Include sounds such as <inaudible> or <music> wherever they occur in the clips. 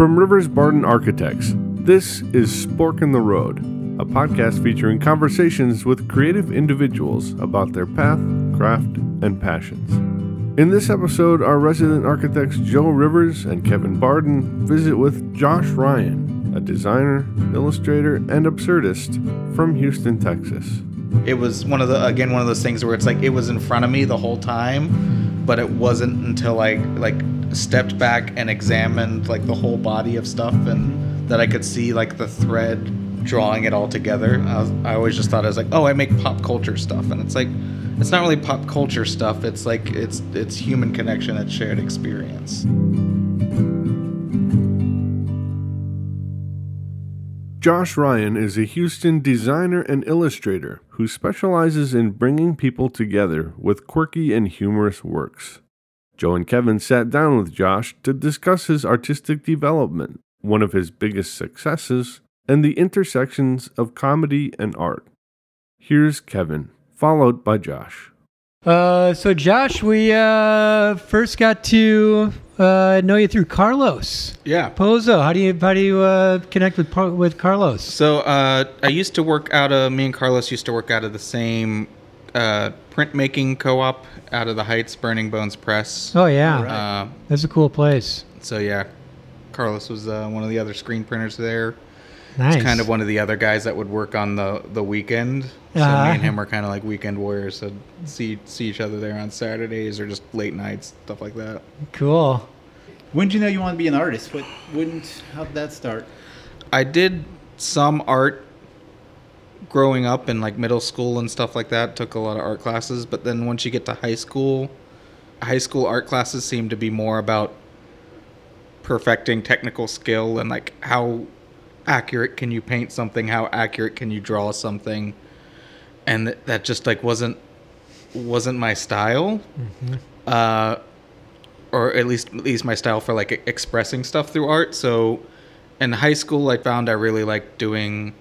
From Rivers Barden Architects, this is Spork in the Road, a podcast featuring conversations with creative individuals about their path, craft, and passions. In this episode, our resident architects Joe Rivers and Kevin Barden visit with Josh Ryan, a designer, illustrator, and absurdist from Houston, Texas. It was one of the again one of those things where it's like it was in front of me the whole time, but it wasn't until like like stepped back and examined like the whole body of stuff and that I could see like the thread drawing it all together. I, was, I always just thought I was like, oh, I make pop culture stuff, and it's like it's not really pop culture stuff. It's like it's it's human connection, it's shared experience. Josh Ryan is a Houston designer and illustrator who specializes in bringing people together with quirky and humorous works. Joe and Kevin sat down with Josh to discuss his artistic development, one of his biggest successes, and the intersections of comedy and art. Here's Kevin, followed by Josh. Uh, so Josh, we uh, first got to uh, know you through Carlos Yeah. Pozo. How do you how do you uh, connect with Par- with Carlos? So uh, I used to work out of me and Carlos used to work out of the same uh, printmaking co-op out of the Heights Burning Bones Press. Oh yeah, Uh, that's a cool place. so yeah, Carlos was uh, one of the other screen printers there. Nice. He's kind of one of the other guys that would work on the the weekend. So Uh-huh. me and him were kind of like weekend warriors. So see see each other there on Saturdays or just late nights, stuff like that. cool. When did you know you wanted to be an artist? What wouldn't how did that start? I did some art growing up in like middle school and stuff like that. Took a lot of art classes, but then once you get to high school, high school art classes seem to be more about perfecting technical skill and like how accurate can you paint something, how accurate can you draw something, and th- that just like wasn't wasn't my style. Uh, or at least at least my style for like expressing stuff through art. So in high school, I found I really liked doing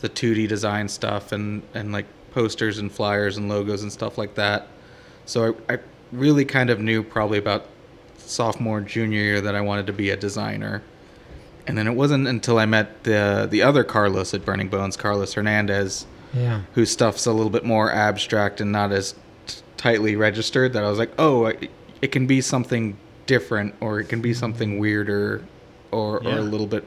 the 2D design stuff and and like posters and flyers and logos and stuff like that. So I, I really kind of knew probably about sophomore junior year that I wanted to be a designer. And then it wasn't until I met the the other Carlos at Burning Bones, Carlos Hernandez, Yeah. whose stuff's a little bit more abstract and not as t- tightly registered that I was like, oh, it, it can be something different or it can be mm-hmm. something weirder or, or a little bit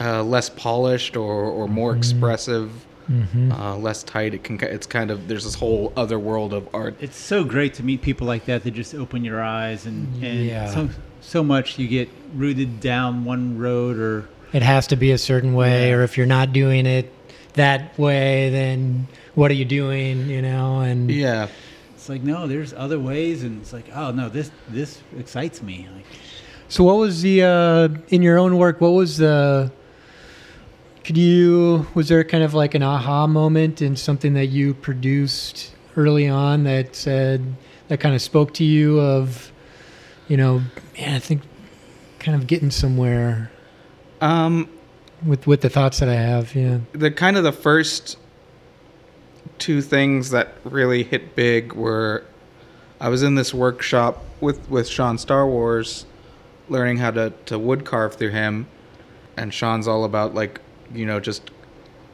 uh, less polished or, or more expressive, Mm-hmm. uh, less tight. It can it's kind of there's this whole other world of art. It's so great to meet people like that that just open your eyes and, and Yeah. so so much you get rooted down one road or It has to be a certain way, Yeah. or if you're not doing it that way, then what are you doing? You know, and Yeah, it's like no, there's other ways and it's like oh no, this this excites me. Like So what was the uh, in your own work? What was the? Could you was there kind of like an aha moment in something that you produced early on that said that kind of spoke to you of, you know, man, I think kind of getting somewhere um, with with the thoughts that I have. Yeah. the kind of the first two things that really hit big were I was in this workshop with with Sean Starwars learning how to to wood carve through him and Sean's all about like you know just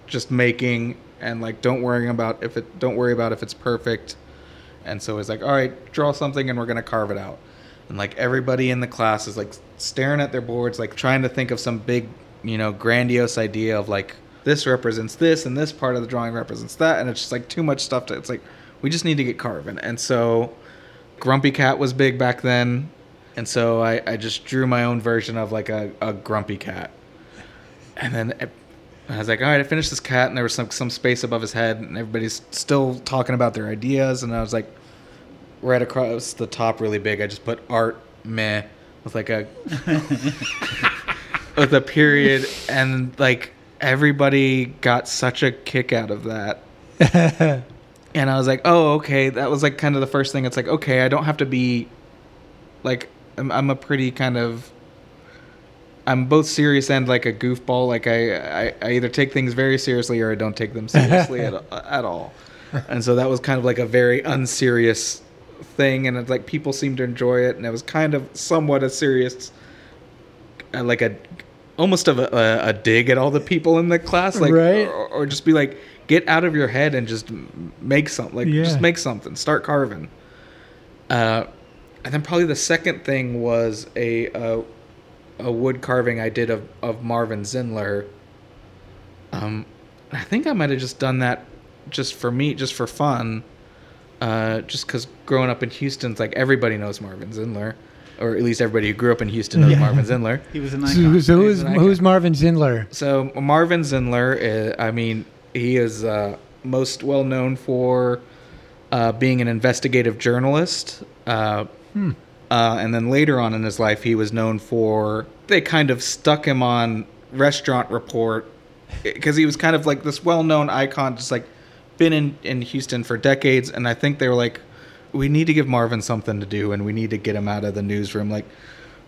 just making and like don't worry about if it don't worry about if it's perfect. And so it's like all right draw something and we're to carve it out. And like everybody in the class is like staring at their boards like trying to think of some big you know grandiose idea of like this represents this and this part of the drawing represents that. And it's just like too much stuff to it's like we just need to get carving and so grumpy cat was big back then. And so i, I just drew my own version of like a, a grumpy cat. And then I was like, all right, I finished this cat, and there was some some space above his head, and everybody's still talking about their ideas, and I was like, right across the top, really big. I just put art meh with like a <laughs> with a period, and like everybody got such a kick out of that. <laughs> and I was like, oh, okay, that was like kind of the first thing. It's like, okay, I don't have to be like I'm, I'm a pretty kind of I'm both serious and like a goofball. Like I, I, I either take things very seriously or I don't take them seriously at, <laughs> at all. And so that was kind of like a very unserious thing, and it's like people seemed to enjoy it, and it was kind of somewhat a serious uh, like a almost of a, a, dig at all the people in the class, like Right. or, or just be like, get out of your head and just make something, like Yeah. just make something, start carving. Uh, and then probably the second thing was a a, a wood carving I did of of Marvin Zindler. Um, I think I might have just done that just for me, just for fun. Uh, just because growing up in Houston, it's like everybody knows Marvin Zindler, or at least everybody who grew up in Houston knows Yeah. Marvin Zindler. <laughs> He was an icon. so He's who's an icon. who's Marvin Zindler? So Marvin Zindler, uh, I mean, he is uh, most well known for uh, being an investigative journalist. Uh, uh, and then later on in his life, he was known for they kind of stuck him on Restaurant Report because he was kind of like this well known icon, just like been in in Houston for decades. And I think they were like, we need to give Marvin something to do, and we need to get him out of the newsroom, like.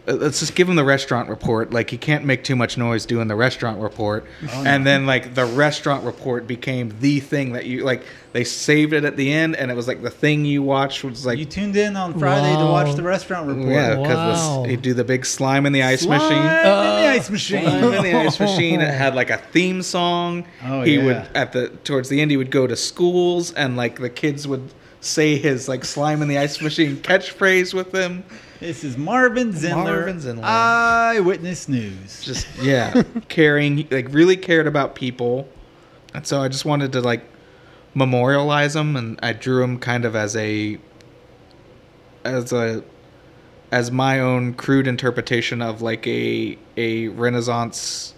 Uh, Let's just give him the restaurant report. Like he can't make too much noise doing the restaurant report, Oh, and then like the restaurant report became the thing that you like. They saved it at the end, and it was like the thing you watched was like you tuned in on Friday to watch the restaurant report. yeah, Wow. because he'd do the big slime in the ice Slime machine. in the ice machine. Slime in the ice <laughs> machine. It had like a theme song. Oh, he yeah. would at the towards the end he would go to schools and like the kids would say his like slime in the ice machine catchphrase with him. This is Marvin Zindler. Marvin Zindler. Eyewitness News. Just yeah, caring like really cared about people, and so I just wanted to like memorialize him, and I drew him kind of as a as a as my own crude interpretation of like a a Renaissance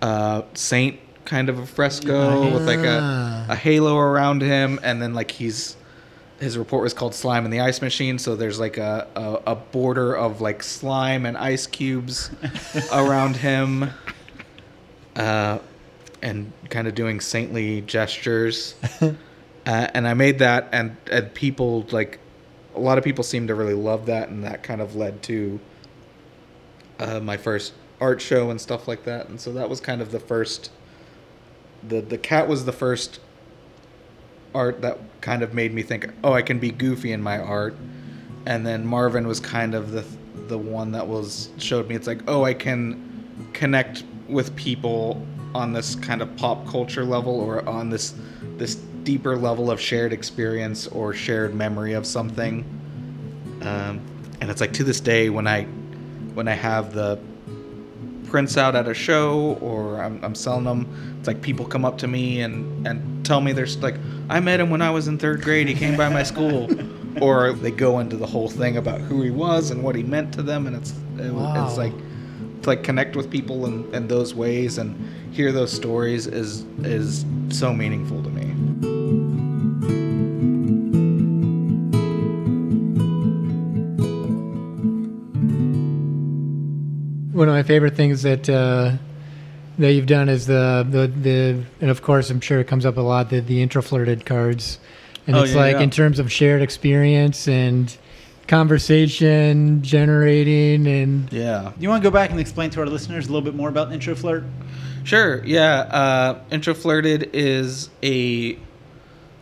uh, saint kind of a fresco with like a, a halo around him, and then like he's his report was called slime in the ice machine so there's like a, a, a border of like slime and ice cubes <laughs> around him uh, and kind of doing saintly gestures. <laughs> Uh, and i made that and, and people like a lot of people seemed to really love that and that kind of led to uh, my first art show and stuff like that and so that was kind of the first the the cat was the first art that kind of made me think, oh, I can be goofy in my art. And then Marvin was kind of the the one that was showed me it's like, oh, I can connect with people on this kind of pop culture level or on this this deeper level of shared experience or shared memory of something. Um, and it's like to this day when I when I have the prints out at a show or I'm, I'm selling them it's like people come up to me and and tell me there's like i met him when i was in third grade. He came by my school. <laughs> Or they go into the whole thing about who he was and what he meant to them and it's it, Wow. it's like to like connect with people in, in those ways and hear those stories is is so meaningful to me my favorite things that uh, that you've done is the, the the and of course I'm sure it comes up a lot the the intro flirted cards, and Oh, it's yeah, like yeah. in terms of shared experience and conversation generating and yeah You want to go back and explain to our listeners a little bit more about Intro Flirt? Sure. Yeah. Uh, Intro flirted is a,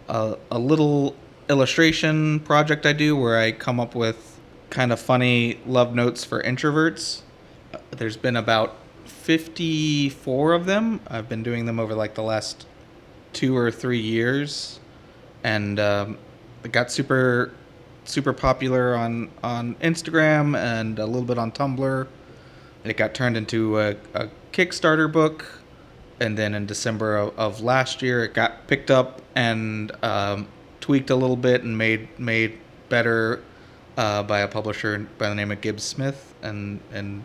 a a little illustration project I do where I come up with kind of funny love notes for introverts. There's been about 54 of them. I've been doing them over like the last two or three years, and um, it got super super popular on on Instagram and a little bit on Tumblr. It got turned into a, a Kickstarter book, and then in December of, of last year, it got picked up and um, tweaked a little bit and made made better uh, by a publisher by the name of Gibbs Smith, and and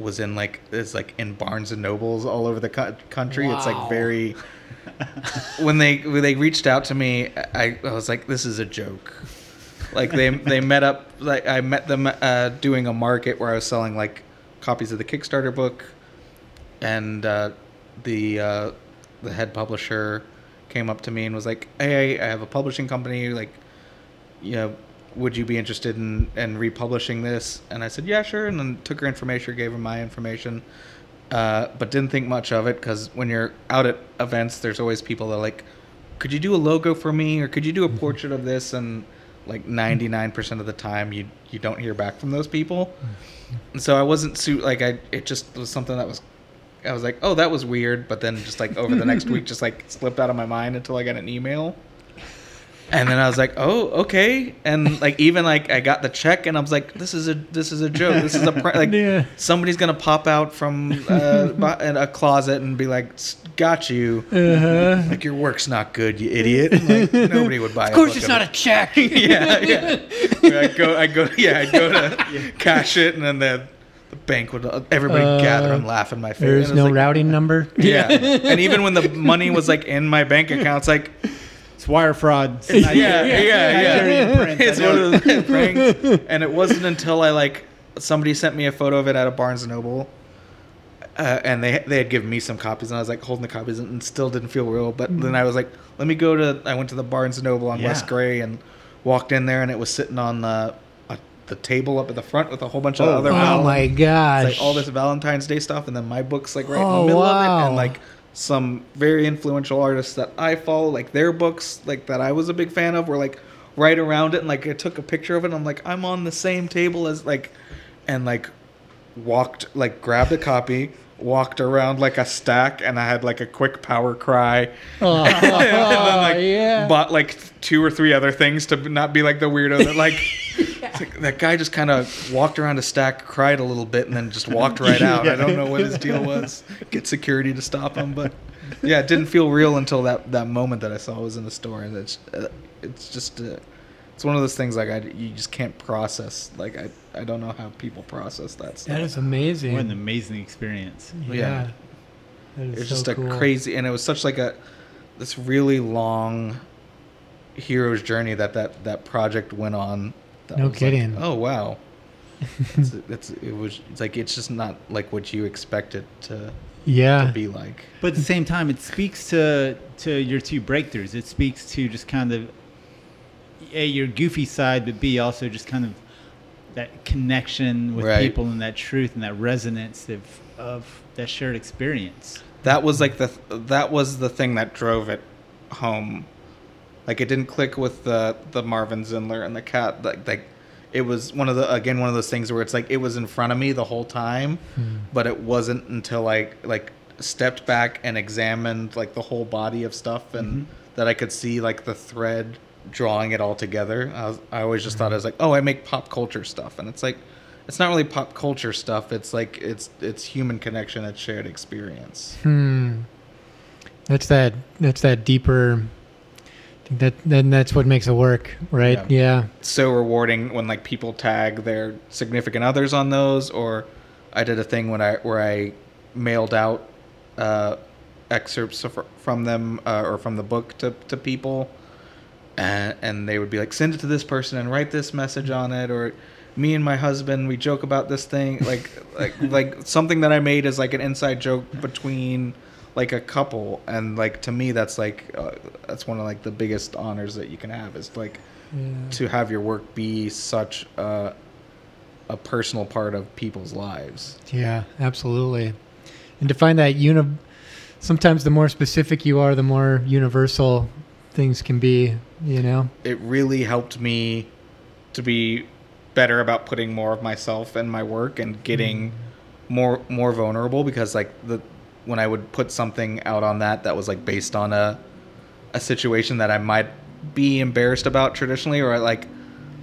was in like it's like in Barnes and Nobles all over the co- country. It's like very. <laughs> when they when they reached out to me, I, I was like, "This is a joke." Like they they met up like I met them uh, doing a market where I was selling like copies of the Kickstarter book, and uh, the uh, the head publisher came up to me and was like, "Hey, I have a publishing company. Like, you know, would you be interested in in republishing this?" And I said, "Yeah, sure." And then took her information, gave her my information, uh, but didn't think much of it because when you're out at events, there's always people that are like, "Could you do a logo for me?" or "Could you do a portrait of this?" and like 99% of the time you you don't hear back from those people. And so I wasn't su- like I it just was something that was I was like, "Oh, that was weird," but then just like over the next <laughs> week just like slipped out of my mind until I got an email. And then I was like, "Oh, okay." And like even like I got the check, and I was like, "This is a this is a joke. This is a prank. like Yeah. somebody's gonna pop out from uh, in a closet and be like, "Got you." Uh-huh. Like your work's not good, you idiot. Like, <laughs> nobody would buy. It. Of course, it's not a check. <laughs> yeah, yeah. I go, I go, yeah, I go to <laughs> cash it, and then the the bank would everybody Uh, gather and laugh in my face. There's no like, routing number. Yeah, and even when the money was like in my bank account, it's like It's wire fraud. It's yeah, not- yeah, yeah. Nigerian prince, I It's one of those <laughs> pranks. And it wasn't until I like somebody sent me a photo of it at a Barnes and Noble, uh, and they they had given me some copies, and I was like holding the copies, and still didn't feel real. But then I was like, let me go to. I went to the Barnes and Noble on Yeah. West Gray and walked in there, and it was sitting on the uh, the table up at the front with a whole bunch of Oh, other. Oh my god, It's gosh. like all this Valentine's Day stuff, and then my book's like right in Oh, the middle of wow. it, and like some very influential artists that I follow, like their books, like that I was a big fan of, were like right around it, and like I took a picture of it, and I'm like, I'm on the same table as like, and like walked, like grabbed a copy, walked around like a stack, and I had like a quick power cry, <laughs> Oh, <laughs> and then like yeah. bought like two or three other things to not be like the weirdo that like, <laughs> like, that guy just kind of walked around a stack, cried a little bit, and then just walked right out. I don't know what his deal was. Get security to stop him, but yeah, it didn't feel real until that that moment that I saw was in the store, and it's uh, it's just. Uh, it's one of those things like I you just can't process. Like I I don't know how people process that stuff. that is amazing. What an amazing experience. yeah. yeah. That is It was so just a cool. crazy, and it was such like a this really long hero's journey that that that project went on. That No was like, kidding. oh wow, <laughs> it's, it's it was it's like it's just not like what you expected to, Yeah. to be like. But at the same time, it speaks to to your two breakthroughs. It speaks to just kind of a your goofy side, but b also just kind of that connection with Right. people and that truth and that resonance of of that shared experience. That was like the that was the thing that drove it home. Like it didn't click with the the Marvin Zindler and the cat. Like like it was one of the again one of those things where it's like it was in front of me the whole time, hmm. but it wasn't until I like stepped back and examined like the whole body of stuff and mm-hmm. that I could see like the thread drawing it all together. I was I always just thought mm-hmm. I was like, oh, I make pop culture stuff, and it's like. It's not really pop culture stuff. It's like it's it's human connection, it's shared experience. Hmm. That's that. That's that deeper. I think that then that's what makes it work, right? Yeah. Yeah. so rewarding when like people tag their significant others on those or i did a thing when i where i mailed out uh, excerpts of, from them uh, or from the book to, to people and, and they would be like send it to this person and write this message on it or me and my husband we joke about this thing like like like something that i made is like an inside joke between like a couple and like to me that's like uh, that's one of like the biggest honors that you can have is like to have your work be such a, a personal part of people's lives. Yeah, absolutely. And to find that uni, sometimes the more specific you are, the more universal things can be. You know. It really helped me to be better about putting more of myself in my work and getting more more vulnerable because like the when I would put something out on that that was like based on a a situation that I might be embarrassed about traditionally or like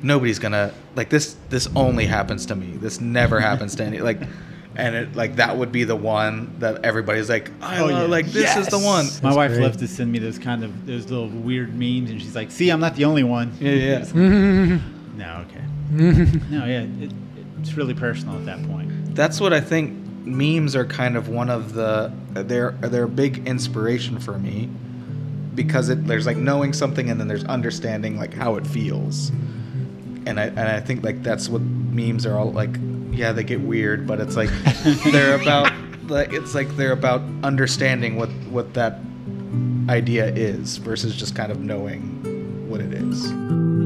nobody's gonna like this this only happens to me this never happens to any like <laughs> and it like that would be the one that everybody's like I Oh, love, yeah. like this is the one My That's wife great. loves to send me those kind of those little weird memes, and she's like, "See, I'm not the only one." yeah yeah <laughs> No, okay. <laughs> no, yeah, it, it's really personal at that point. that's what I think memes are kind of one of the they're they're a big inspiration for me because it there's like knowing something and then there's understanding like how it feels and I and I think like that's what memes are all like yeah they get weird but it's like <laughs> they're about like it's like they're about understanding what what that idea is versus just kind of knowing what it is.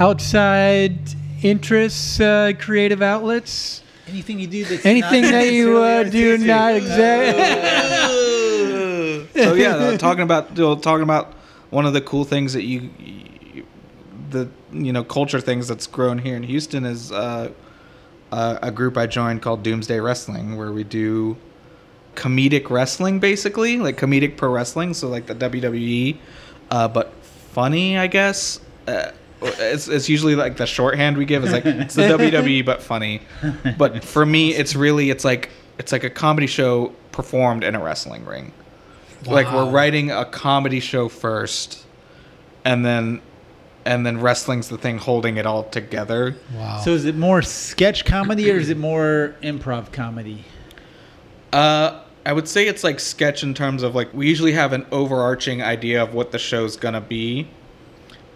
Outside interests, uh, creative outlets. Anything you do that's Anything not that you uh, do not exactly. so yeah, uh, talking about talking about one of the cool things that you, you the you know culture things that's grown here in Houston is uh, uh, a group I joined called Doomsday Wrestling, where we do comedic wrestling, basically like comedic pro wrestling, so like the WWE, uh, but funny, I guess. It's, it's usually like the shorthand we give is like it's the WWE but funny. But for me, it's really it's like it's like a comedy show performed in a wrestling ring. Like we're writing a comedy show first, and then and then wrestling's the thing holding it all together. Wow. So is it more sketch comedy or is it more improv comedy? Uh, I would say it's like sketch in terms of like we usually have an overarching idea of what the show's gonna be,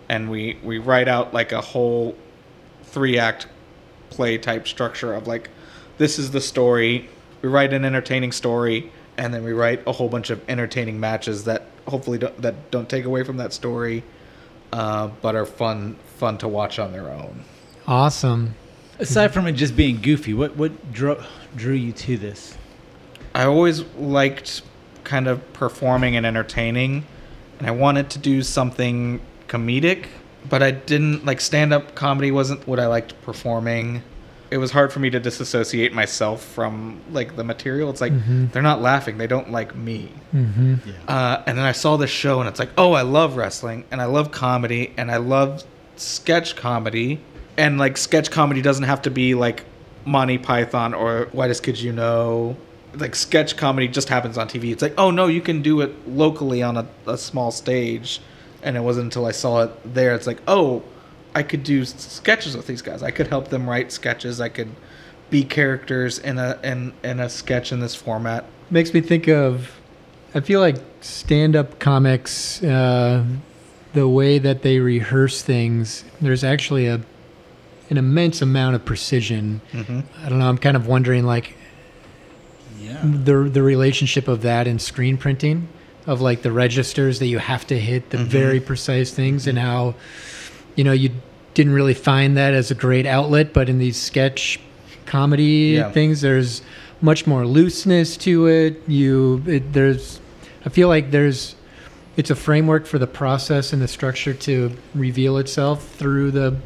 and we we write out like a whole three act play type structure of like this is the story. We write an entertaining story, and then we write a whole bunch of entertaining matches that hopefully don't, that don't take away from that story, uh, but are fun fun to watch on their own. awesome. Aside from it just being goofy, what what drew drew you to this? I always liked kind of performing and entertaining, and I wanted to do something comedic, but I didn't like stand up comedy wasn't what I liked performing. It was hard for me to disassociate myself from like the material. It's like Mhm. they're not laughing, they don't like me. hmm Yeah. Uh, and then I saw this show, and it's like, oh, I love wrestling, and I love comedy, and I love sketch comedy. And like, sketch comedy doesn't have to be like Monty Python or Whitest Kids You Know. Like, sketch comedy just happens on TV. It's like, oh, no, you can do it locally on a, a small stage. And it wasn't until I saw it there, it's like, oh, I could do sketches with these guys. I could help them write sketches. I could be characters in a in, in a sketch in this format. Makes me think of. I feel like stand-up comics, uh, the way that they rehearse things. There's actually a an immense amount of precision. Mm-hmm. I don't know. I'm kind of wondering, like, Yeah. the the relationship of that in screen printing of like the registers that you have to hit the Mhm. very precise things and how you know you didn't really find that as a great outlet but in these sketch comedy Yeah. things there's much more looseness to it you it, there's i feel like there's it's a framework for the process and the structure to reveal itself through the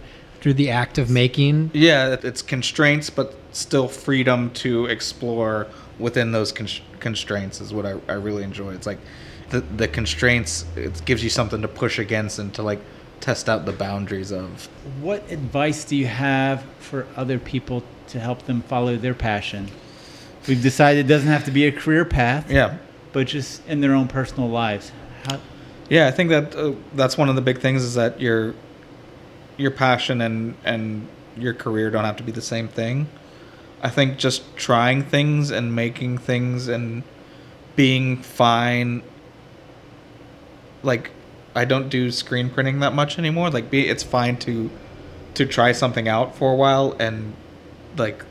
through the act of making Yeah, it's constraints, but still freedom to explore within those con- constraints is what I, I really enjoy. It's like the the constraints it gives you something to push against and to like test out the boundaries of. What advice do you have for other people to help them follow their passion? We've decided it doesn't have to be a career path, Yeah, but just in their own personal lives. How, yeah. I think that uh, that's one of the big things is that your your passion and and your career don't have to be the same thing. I think just trying things and making things and being fine like I don't do screen printing that much anymore. Like be it's fine to to try something out for a while and like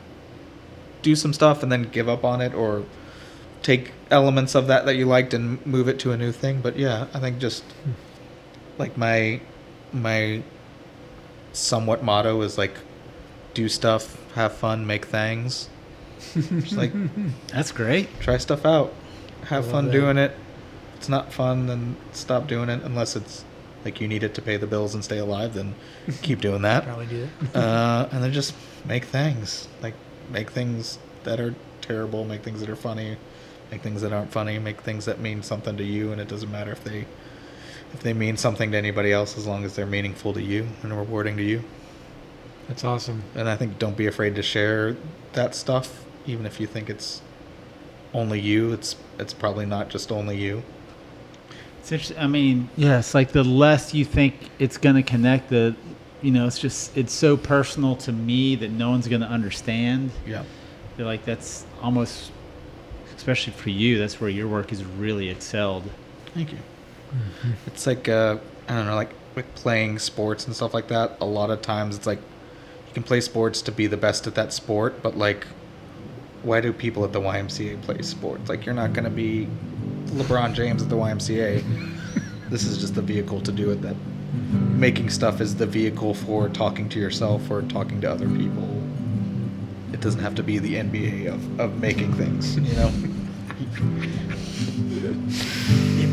do some stuff and then give up on it or take elements of that that you liked and move it to a new thing. But yeah, I think just hmm. like my my somewhat motto is like do stuff, have fun, make things. Just like <laughs> that's great. try stuff out. Have fun that. doing it. If it's not fun, then stop doing it. Unless it's like you need it to pay the bills and stay alive, then <laughs> keep doing that. probably do it Uh, and then just make things. Like make things that are terrible, make things that are funny, make things that aren't funny, make things that mean something to you, and it doesn't matter if they if they mean something to anybody else, as long as they're meaningful to you and rewarding to you. That's awesome And I think don't be afraid to share that stuff, even if you think it's only you. It's it's probably not just only you. It's interesting. I mean, yeah, it's like the less you think it's going to connect, the, you know, it's just, it's so personal to me that no one's going to understand. Yeah. They're like that's almost, especially for you, that's where your work is really excelled. Thank you. It's like uh, I don't know, like like playing sports and stuff like that. A lot of times, it's like you can play sports to be the best at that sport, but like, why do people at the YMCA play sports? Like, you're not going to be LeBron James at the YMCA. <laughs> this is just the vehicle to do it. That making stuff is the vehicle for talking to yourself or talking to other people. It doesn't have to be the NBA of, of making things, you know.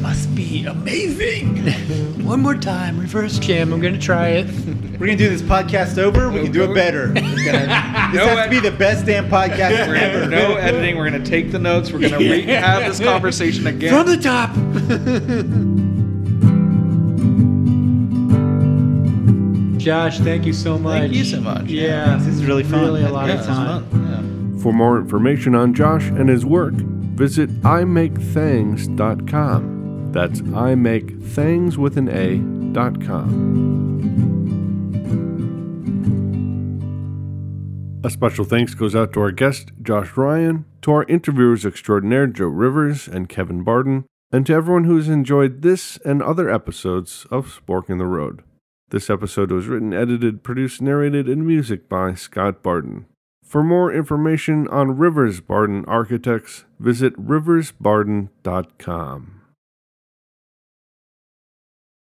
It must be amazing. <laughs> One more time, reverse jam. I'm gonna try it. We're gonna do this podcast over. We can do it better. <laughs> this No has to be the best damn podcast <laughs> We're gonna, ever. no editing. We're gonna take the notes. We're gonna re- have this conversation again. From the top. Josh, thank you so much. Thank you so much. Yeah, This is really fun. Really a lot yeah, of time. fun. For more information on Josh and his work, visit imakethangs.com. That's I make things with an A dot com. A special thanks goes out to our guest, Josh Ryan, to our interviewers extraordinaire, Joe Rivers and Kevin Barden, and to everyone who's enjoyed this and other episodes of Spork in the Road. This episode was written, edited, produced, narrated, and music by Scott Barden. For more information on Rivers Barden Architects, visit riversbarden.com.